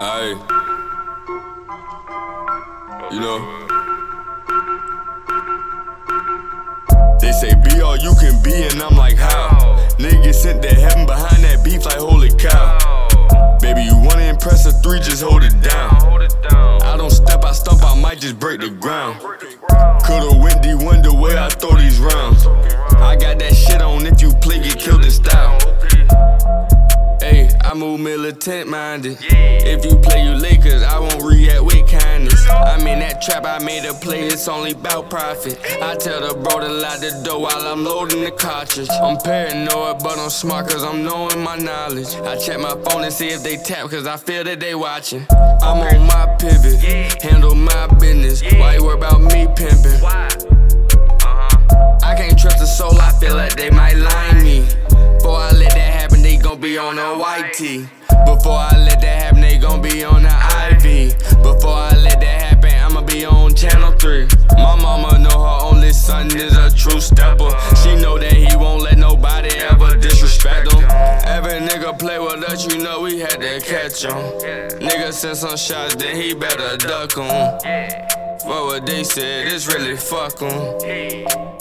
Aye. You know. They say be all you can be, and I'm like, how? Niggas sent to heaven behind that beef, like, holy cow. Baby, you wanna impress a three, just hold it down. I don't step, I stump, I might just break the ground. Coulda went D1 the way I throw these rounds. I move militant minded. Yeah. If you play, you Lakers, I won't react with kindness. I'm in that trap, I made a play, it's only about profit. I tell the bro to lock the door while I'm loading the cartridge. I'm paranoid, but I'm smart cause I'm knowing my knowledge. I check my phone and see if they tap cause I feel that they watching. I'm on my pivot, handle my business. Why Before I let that happen, they gon' be on the IV. Before I let that happen, I'ma be on channel 3. My mama know her only son is a true stepper. She know that he won't let nobody ever disrespect him. Every nigga play with us, you know we had to catch him. Nigga send some shots, then he better duck him. For what they said, it's really fuck him. Yeah.